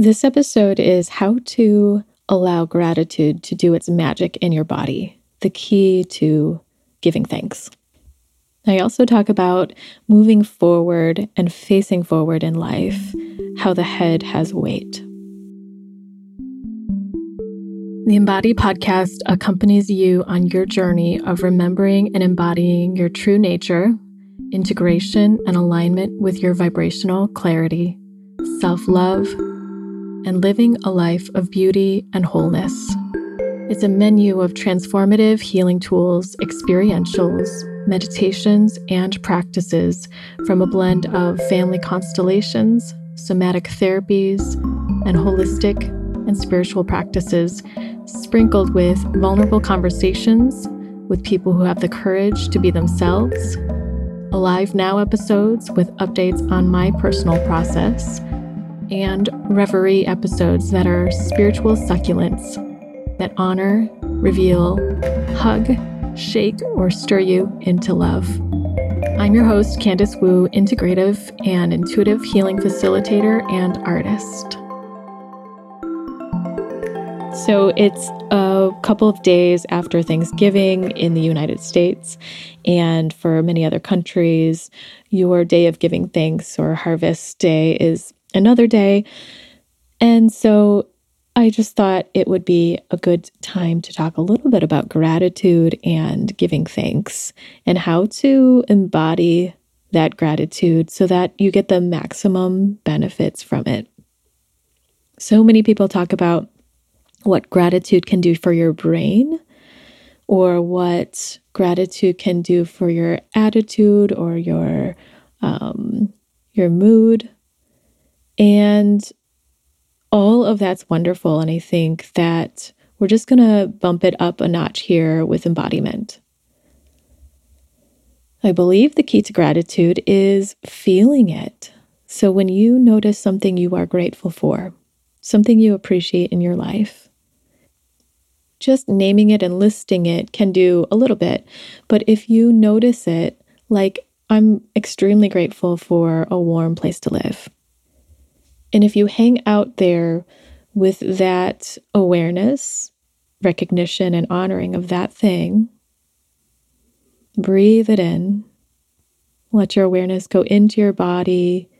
This episode is how to allow gratitude to do its magic in your body, the key to giving thanks. I also talk about moving forward and facing forward in life, how the head has weight. The Embody podcast accompanies you on your journey of remembering and embodying your true nature, integration and alignment with your vibrational clarity, self love, and living a life of beauty and wholeness. It's a menu of transformative healing tools, experientials, meditations, and practices from a blend of family constellations, somatic therapies, and holistic and spiritual practices, sprinkled with vulnerable conversations with people who have the courage to be themselves, Alive Now episodes with updates on my personal process and reverie episodes that are spiritual succulents that honor, reveal, hug, shake, or stir you into love. I'm your host, Candice Wu, integrative and intuitive healing facilitator and artist. So it's a couple of days after Thanksgiving in the United States, and for many other countries, your day of giving thanks or harvest day is another day. And so I just thought it would be a good time to talk a little bit about gratitude and giving thanks and how to embody that gratitude so that you get the maximum benefits from it. So many people talk about what gratitude can do for your brain or what gratitude can do for your attitude or your um, your mood and all of that's wonderful. And I think that we're just going to bump it up a notch here with embodiment. I believe the key to gratitude is feeling it. So when you notice something you are grateful for, something you appreciate in your life, just naming it and listing it can do a little bit. But if you notice it, like I'm extremely grateful for a warm place to live. And if you hang out there with that awareness, recognition, and honoring of that thing, breathe it in. Let your awareness go into your body.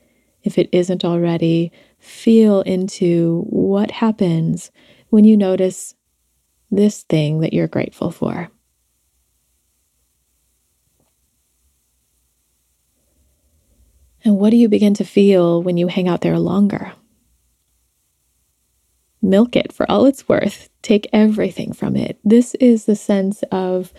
If it isn't already, feel into what happens when you notice this thing that you're grateful for. And what do you begin to feel when you hang out there longer? Milk it for all it's worth. Take everything from it. This is the sense of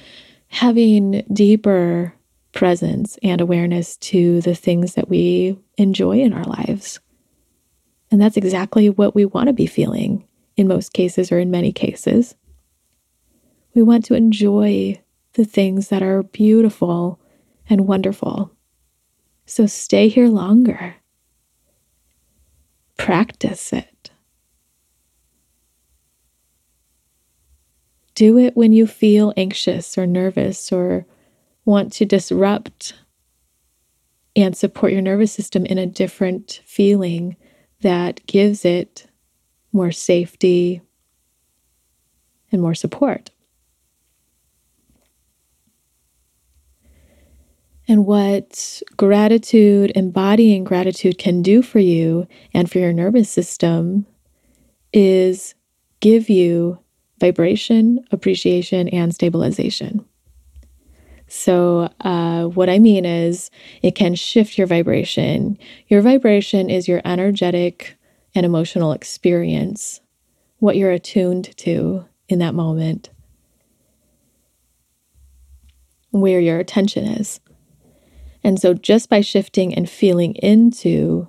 having deeper presence and awareness to the things that we enjoy in our lives. And that's exactly what we want to be feeling in most cases or in many cases. We want to enjoy the things that are beautiful and wonderful. So stay here longer. Practice it. Do it when you feel anxious or nervous or want to disrupt and support your nervous system in a different feeling that gives it more safety and more support. And what gratitude, embodying gratitude can do for you and for your nervous system is give you vibration, appreciation, and stabilization. So, uh, what I mean is, it can shift your vibration. Your vibration is your energetic and emotional experience, what you're attuned to in that moment, where your attention is. And so, just by shifting and feeling into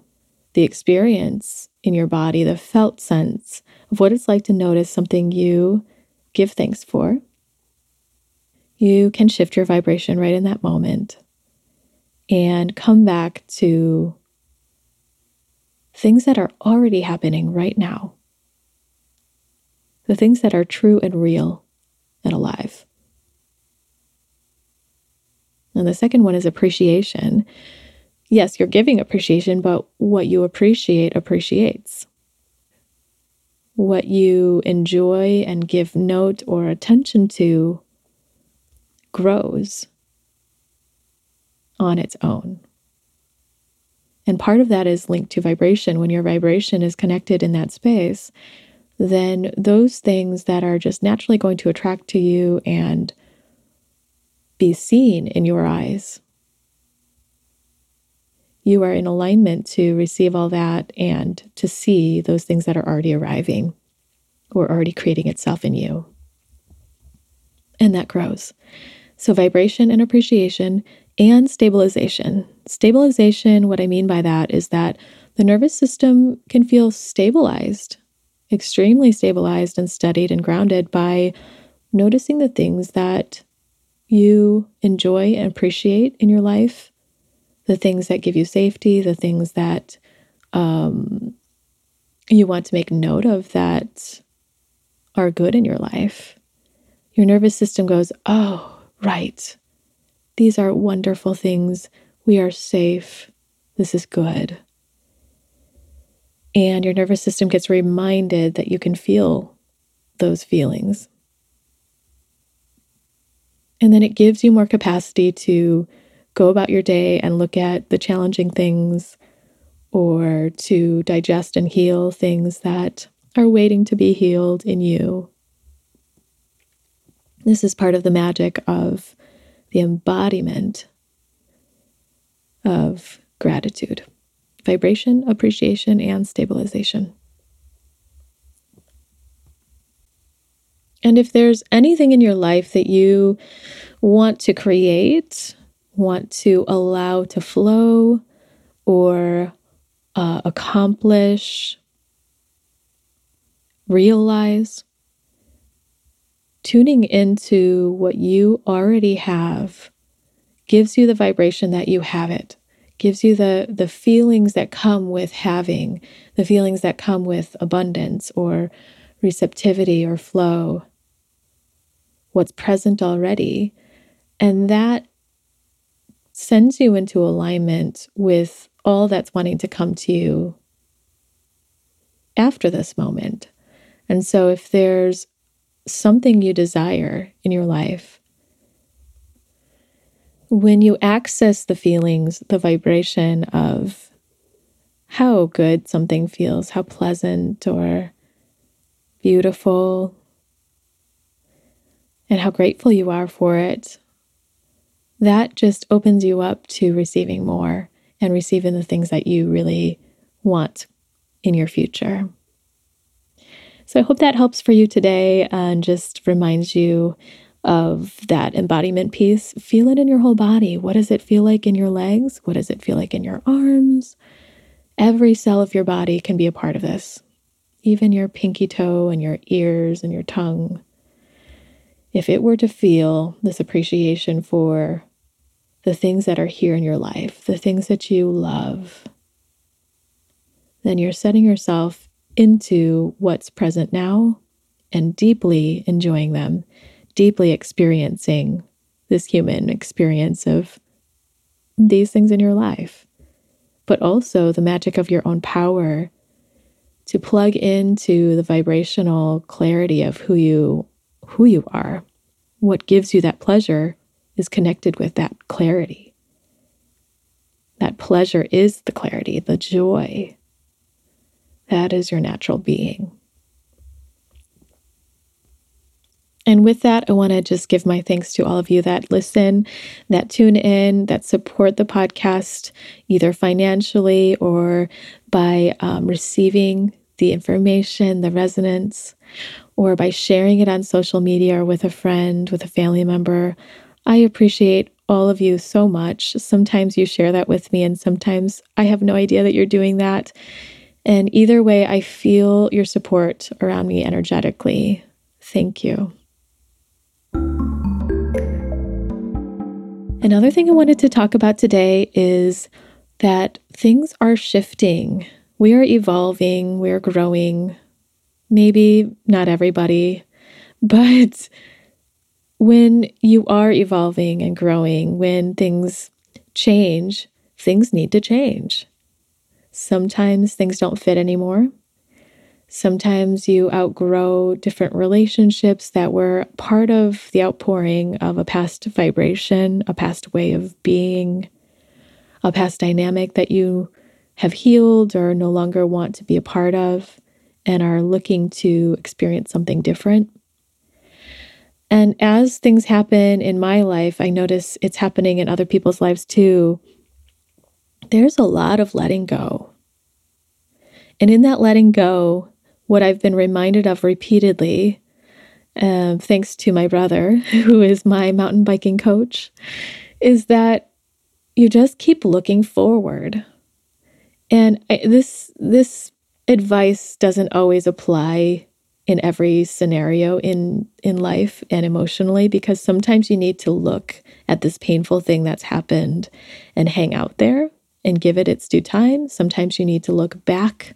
the experience in your body, the felt sense of what it's like to notice something you give thanks for, you can shift your vibration right in that moment and come back to things that are already happening right now, the things that are true and real and alive. And the second one is appreciation. Yes, you're giving appreciation, but what you appreciate appreciates. what you enjoy and give note or attention to grows on its own. And part of that is linked to vibration. When your vibration is connected in that space, then those things that are just naturally going to attract to you and be seen in your eyes, you are in alignment to receive all that and to see those things that are already arriving or already creating itself in you. And that grows. So, vibration and appreciation and stabilization. Stabilization, what I mean by that is that the nervous system can feel stabilized, extremely stabilized and steadied and grounded by noticing the things that you enjoy and appreciate in your life, the things that give you safety, the things that um, you want to make note of that are good in your life. Your nervous system goes, Oh, right. These are wonderful things. We are safe. This is good. And your nervous system gets reminded that you can feel those feelings. And then it gives you more capacity to go about your day and look at the challenging things or to digest and heal things that are waiting to be healed in you. This is part of the magic of the embodiment of gratitude, vibration, appreciation, and stabilization. And if there's anything in your life that you want to create, want to allow to flow, or uh, accomplish, realize, tuning into what you already have gives you the vibration that you have it gives you the the feelings that come with having the feelings that come with abundance or receptivity or flow what's present already. And that sends you into alignment with all that's wanting to come to you after this moment. And so if there's something you desire in your life, when you access the feelings, the vibration of how good something feels, how pleasant or beautiful, and how grateful you are for it, that just opens you up to receiving more and receiving the things that you really want in your future. So I hope that helps for you today and just reminds you of that embodiment piece. Feel it in your whole body. What does it feel like in your legs? What does it feel like in your arms? Every cell of your body can be a part of this, even your pinky toe and your ears and your tongue. If it were to feel this appreciation for the things that are here in your life, the things that you love, then you're setting yourself into what's present now and deeply enjoying them, deeply experiencing this human experience of these things in your life, but also the magic of your own power to plug into the vibrational clarity of who you who you are. What gives you that pleasure is connected with that clarity. That pleasure is the clarity, the joy that is your natural being. And with that, I want to just give my thanks to all of you that listen, that tune in, that support the podcast, either financially or by um, receiving the information, the resonance, or by sharing it on social media or with a friend, with a family member. I appreciate all of you so much. Sometimes you share that with me, and sometimes I have no idea that you're doing that. And either way, I feel your support around me energetically. Thank you. Another thing I wanted to talk about today is that things are shifting. We are evolving, we're growing. Maybe not everybody, but when you are evolving and growing, when things change, things need to change. Sometimes things don't fit anymore. Sometimes you outgrow different relationships that were part of the outpouring of a past vibration, a past way of being, a past dynamic that you have healed or no longer want to be a part of and are looking to experience something different. And as things happen in my life, I notice it's happening in other people's lives too. There's a lot of letting go. And in that letting go, what I've been reminded of repeatedly, uh, thanks to my brother, who is my mountain biking coach, is that you just keep looking forward. And I, this this advice doesn't always apply in every scenario in in life and emotionally because sometimes you need to look at this painful thing that's happened and hang out there and give it its due time. Sometimes you need to look back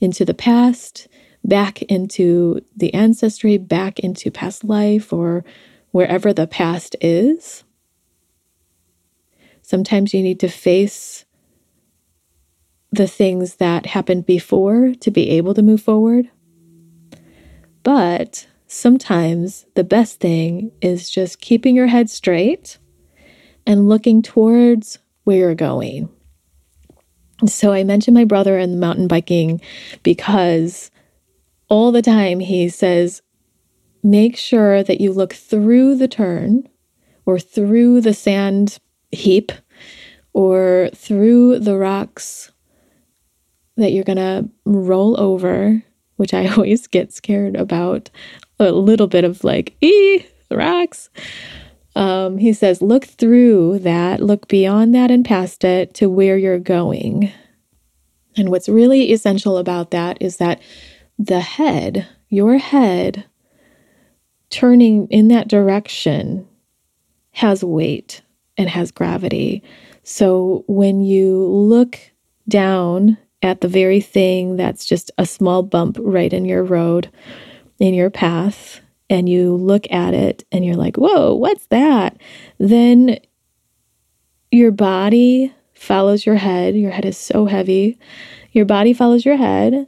into the past, back into the ancestry, back into past life or wherever the past is. Sometimes you need to face the things that happened before to be able to move forward. But sometimes the best thing is just keeping your head straight and looking towards where you're going. So I mentioned my brother and mountain biking because all the time he says, make sure that you look through the turn or through the sand heap or through the rocks that you're going to roll over, which I always get scared about a little bit of like, ee, rocks. Um, he says, look through that, look beyond that and past it to where you're going. And what's really essential about that is that the head, your head, turning in that direction has weight and has gravity. So when you look down at the very thing that's just a small bump right in your road, in your path, and you look at it and you're like, whoa, what's that? Then your body follows your head. Your head is so heavy. Your body follows your head.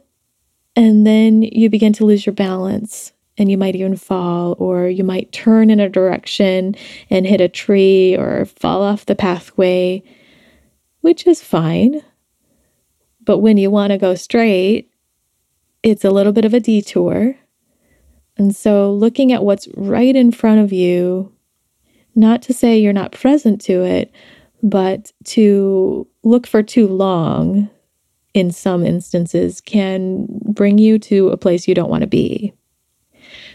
And then you begin to lose your balance and you might even fall, or you might turn in a direction and hit a tree or fall off the pathway, which is fine. But when you want to go straight, it's a little bit of a detour and so, looking at what's right in front of you, not to say you're not present to it, but to look for too long in some instances can bring you to a place you don't want to be.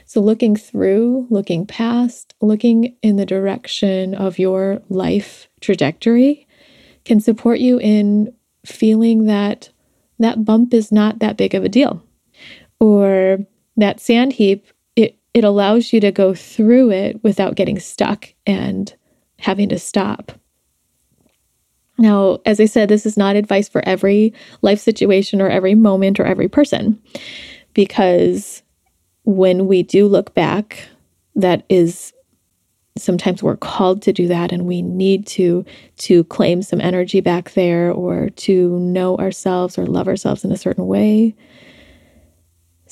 So, looking through, looking past, looking in the direction of your life trajectory can support you in feeling that that bump is not that big of a deal. Or that sand heap it it allows you to go through it without getting stuck and having to stop. Now, as I said, this is not advice for every life situation or every moment or every person, because when we do look back, that is sometimes we're called to do that and we need to to claim some energy back there or to know ourselves or love ourselves in a certain way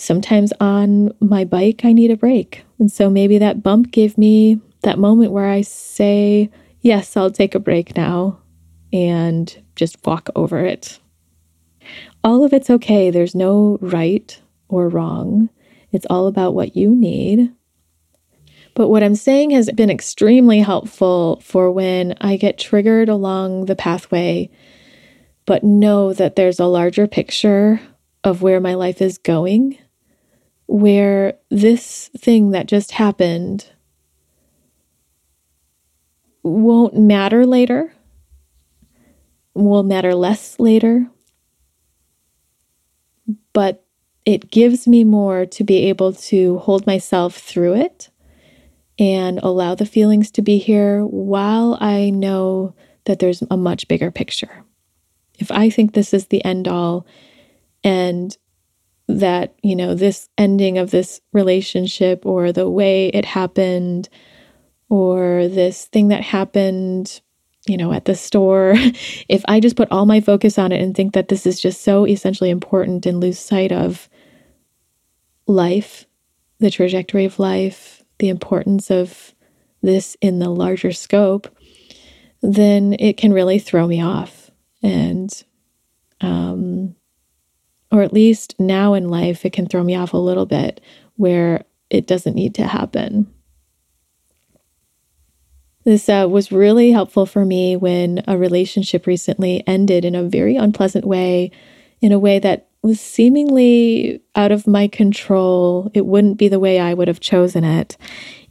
sometimes on my bike, I need a break. And so maybe that bump gave me that moment where I say, Yes, I'll take a break now and just walk over it. All of it's okay. There's no right or wrong. It's all about what you need. But what I'm saying has been extremely helpful for when I get triggered along the pathway, but know that there's a larger picture of where my life is going where this thing that just happened won't matter later, will matter less later, but it gives me more to be able to hold myself through it and allow the feelings to be here while I know that there's a much bigger picture. If I think this is the end all and that, you know, this ending of this relationship or the way it happened or this thing that happened, you know, at the store, if I just put all my focus on it and think that this is just so essentially important and lose sight of life, the trajectory of life, the importance of this in the larger scope, then it can really throw me off. And, um, or at least now in life, it can throw me off a little bit where it doesn't need to happen. This uh, was really helpful for me when a relationship recently ended in a very unpleasant way, in a way that was seemingly out of my control. It wouldn't be the way I would have chosen it.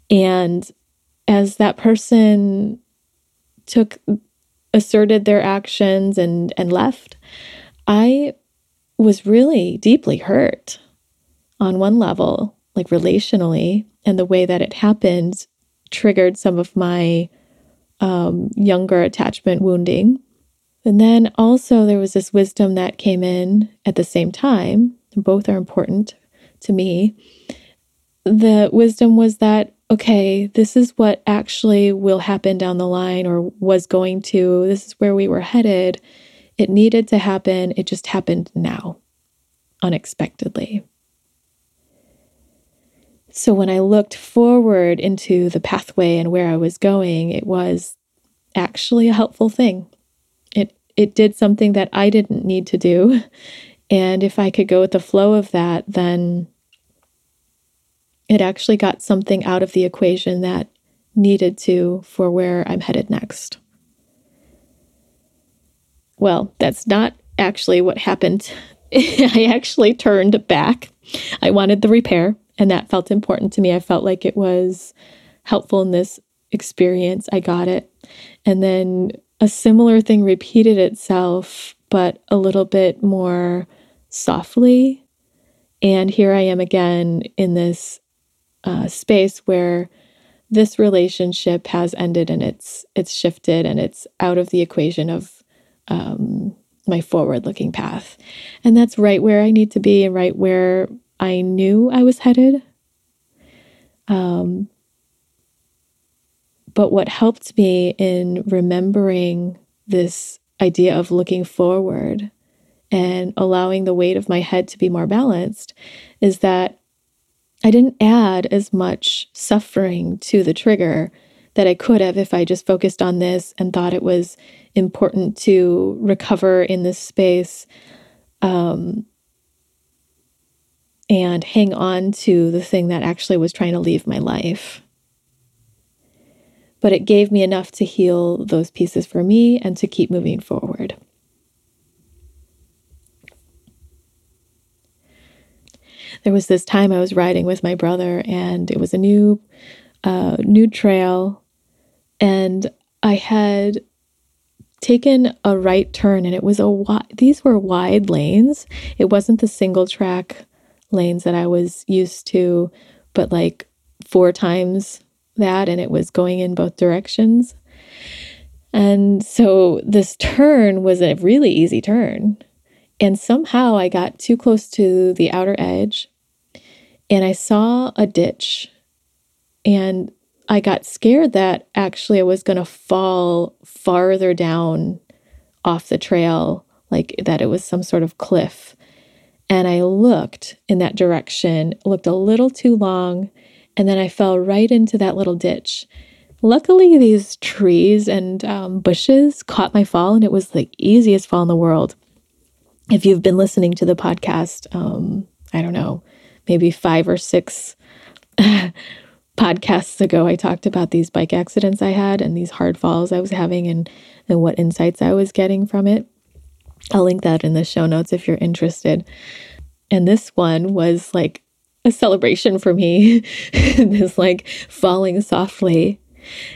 And as that person took, asserted their actions and, and left, I was really deeply hurt on one level, like relationally, and the way that it happened triggered some of my um, younger attachment wounding. And then also, there was this wisdom that came in at the same time. Both are important to me. The wisdom was that, okay, this is what actually will happen down the line or was going to. This is where we were headed. It needed to happen. It just happened now, unexpectedly. So when I looked forward into the pathway and where I was going, it was actually a helpful thing. It did something that I didn't need to do. And if I could go with the flow of that, then it actually got something out of the equation that needed to for where I'm headed next. Well, that's not actually what happened. I actually turned back. I wanted the repair. And that felt important to me. I felt like it was helpful in this experience. I got it. And then a similar thing repeated itself, but a little bit more softly. And here I am again in this uh, space where this relationship has ended and it's it's shifted and it's out of the equation of um, my forward looking path and that's right where i need to be and right where I knew I was headed. Um, but what helped me in remembering this idea of looking forward and allowing the weight of my head to be more balanced is that I didn't add as much suffering to the trigger that I could have if I just focused on this and thought it was important to recover in this space. Um, and hang on to the thing that actually was trying to leave my life. But it gave me enough to heal those pieces for me and to keep moving forward. There was this time I was riding with my brother, and it was a new, uh, new trail, and I had taken a right turn, and it was a these were wide lanes. It wasn't the single track lanes that I was used to, but like four times that, and it was going in both directions. And so this turn was a really easy turn. And somehow I got too close to the outer edge and I saw a ditch. And I got scared that actually I was going to fall farther down off the trail, like that it was some sort of cliff. And I looked in that direction, looked a little too long, and then I fell right into that little ditch. Luckily, these trees and um, bushes caught my fall, and it was the easiest fall in the world. If you've been listening to the podcast, um, I don't know, maybe five or six podcasts ago, I talked about these bike accidents I had and these hard falls I was having and, and what insights I was getting from it. I'll link that in the show notes if you're interested. And this one was like a celebration for me, this like falling softly.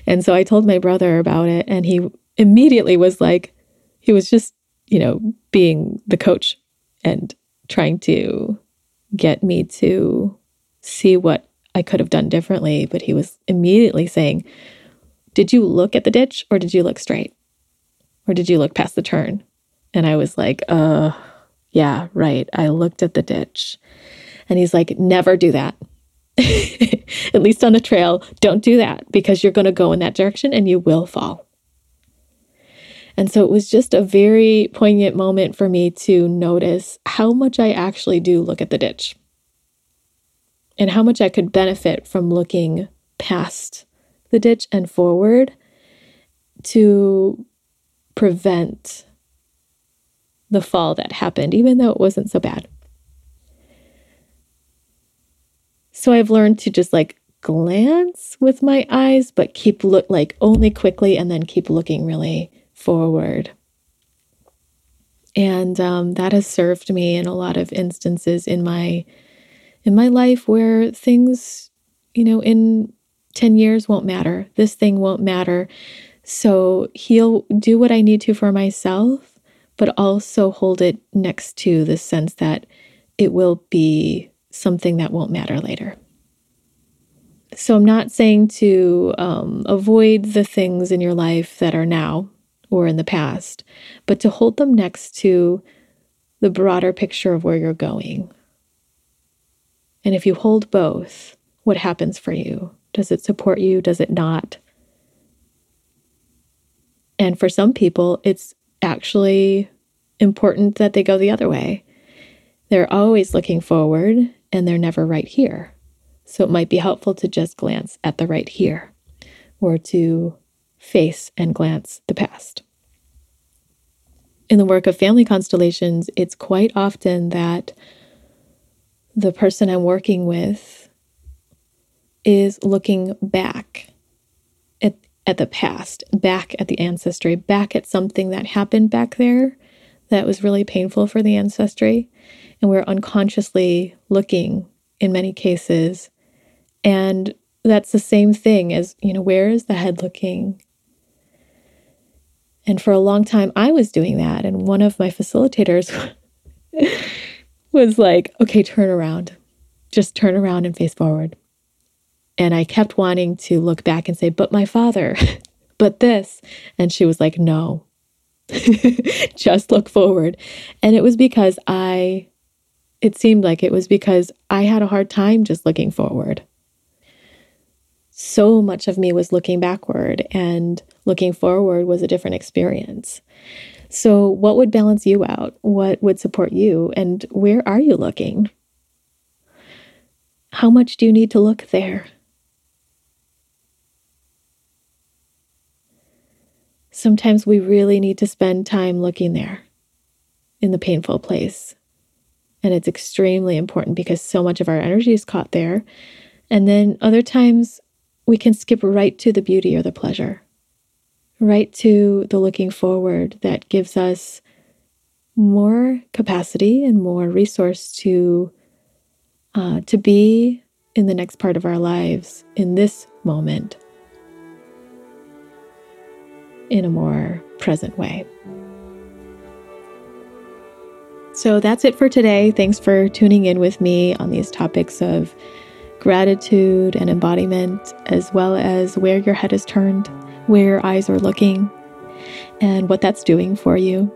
And so I told my brother about it, and he immediately was like, he was just, you know, being the coach and trying to get me to see what I could have done differently. But he was immediately saying, Did you look at the ditch or did you look straight? Or did you look past the turn? And I was like, uh, yeah, right. I looked at the ditch. And he's like, never do that. at least on the trail, don't do that because you're going to go in that direction and you will fall. And so it was just a very poignant moment for me to notice how much I actually do look at the ditch. and how much I could benefit from looking past the ditch and forward to prevent the fall that happened, even though it wasn't so bad. So I've learned to just like glance with my eyes, but keep look like only quickly and then keep looking really forward. And um, that has served me in a lot of instances in my in my life where things, you know, in 10 years won't matter. This thing won't matter. So he'll do what I need to for myself, but also hold it next to the sense that it will be something that won't matter later. So I'm not saying to um, avoid the things in your life that are now or in the past, but to hold them next to the broader picture of where you're going. And if you hold both, what happens for you? Does it support you? Does it not? And for some people, it's actually important that they go the other way. They're always looking forward and they're never right here. So it might be helpful to just glance at the right here or to face and glance the past. In the work of family constellations, it's quite often that the person I'm working with is looking back at, at the past, back at the ancestry, back at something that happened back there that was really painful for the ancestry. And we're unconsciously looking in many cases. And that's the same thing as, you know, where is the head looking? And for a long time, I was doing that. And one of my facilitators was like, okay, turn around. Just turn around and face forward. And I kept wanting to look back and say, but my father, but this. And she was like, no, just look forward. And it was because I, it seemed like it was because I had a hard time just looking forward. So much of me was looking backward, and looking forward was a different experience. So, what would balance you out? What would support you? And where are you looking? How much do you need to look there? Sometimes we really need to spend time looking there in the painful place. And it's extremely important because so much of our energy is caught there. And then other times we can skip right to the beauty or the pleasure right to the looking forward that gives us more capacity and more resource to uh, to be in the next part of our lives in this moment in a more present way. So that's it for today. Thanks for tuning in with me on these topics of gratitude and embodiment, as well as where your head is turned where your eyes are looking and what that's doing for you.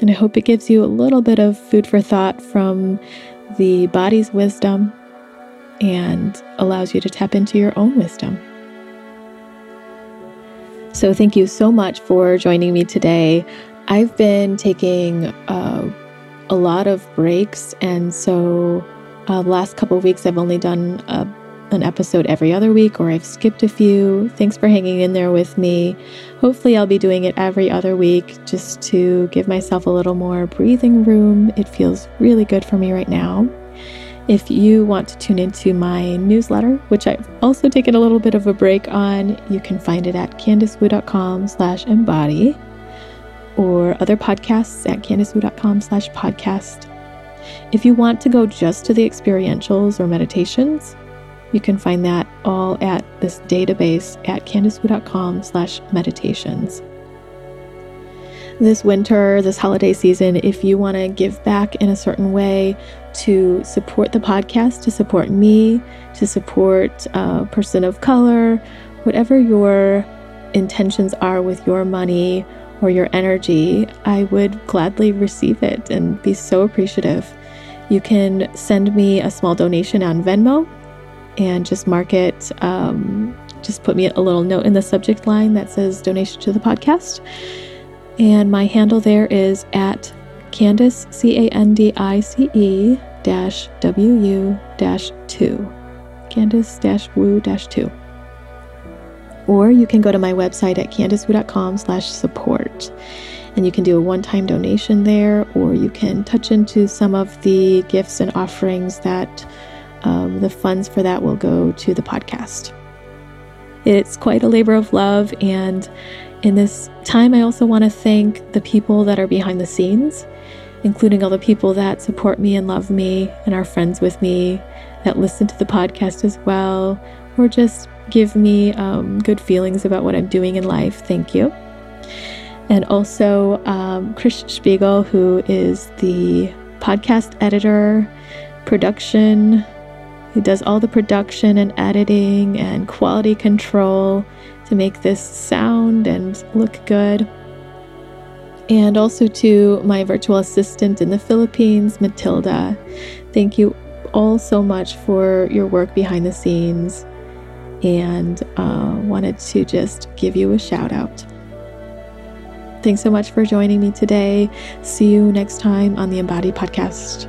And I hope it gives you a little bit of food for thought from the body's wisdom and allows you to tap into your own wisdom. So, thank you so much for joining me today. I've been taking uh, a lot of breaks, and so uh, last couple weeks I've only done a an episode every other week or I've skipped a few. Thanks for hanging in there with me. Hopefully, I'll be doing it every other week just to give myself a little more breathing room. It feels really good for me right now. If you want to tune into my newsletter, which I've also taken a little bit of a break on, you can find it at candicewu.com slash embody or other podcasts at candicewu.com slash podcast. If you want to go just to the experientials or meditations, you can find that all at this database at candicewu.com slash meditations. This winter, this holiday season, if you want to give back in a certain way to support the podcast, to support me, to support a person of color, whatever your intentions are with your money or your energy, I would gladly receive it and be so appreciative. You can send me a small donation on Venmo and just mark it. Um, just put me a little note in the subject line that says donation to the podcast. And my handle there is at Candice, C A N D I C E wu 2. Candice Wu 2. Or you can go to my website at candicewu.com slash support. And you can do a one time donation there, or you can touch into some of the gifts and offerings that um, the funds for that will go to the podcast. It's quite a labor of love. And in this time, I also want to thank the people that are behind the scenes, including all the people that support me and love me and are friends with me, that listen to the podcast as well, or just give me um, good feelings about what I'm doing in life. Thank you. And also, um, Chris Spiegel, who is the podcast editor, production, who does all the production and editing and quality control to make this sound and look good. And also to my virtual assistant in the Philippines, Matilda. Thank you all so much for your work behind the scenes and uh, wanted to just give you a shout out. Thanks so much for joining me today. See you next time on the Embodied Podcast.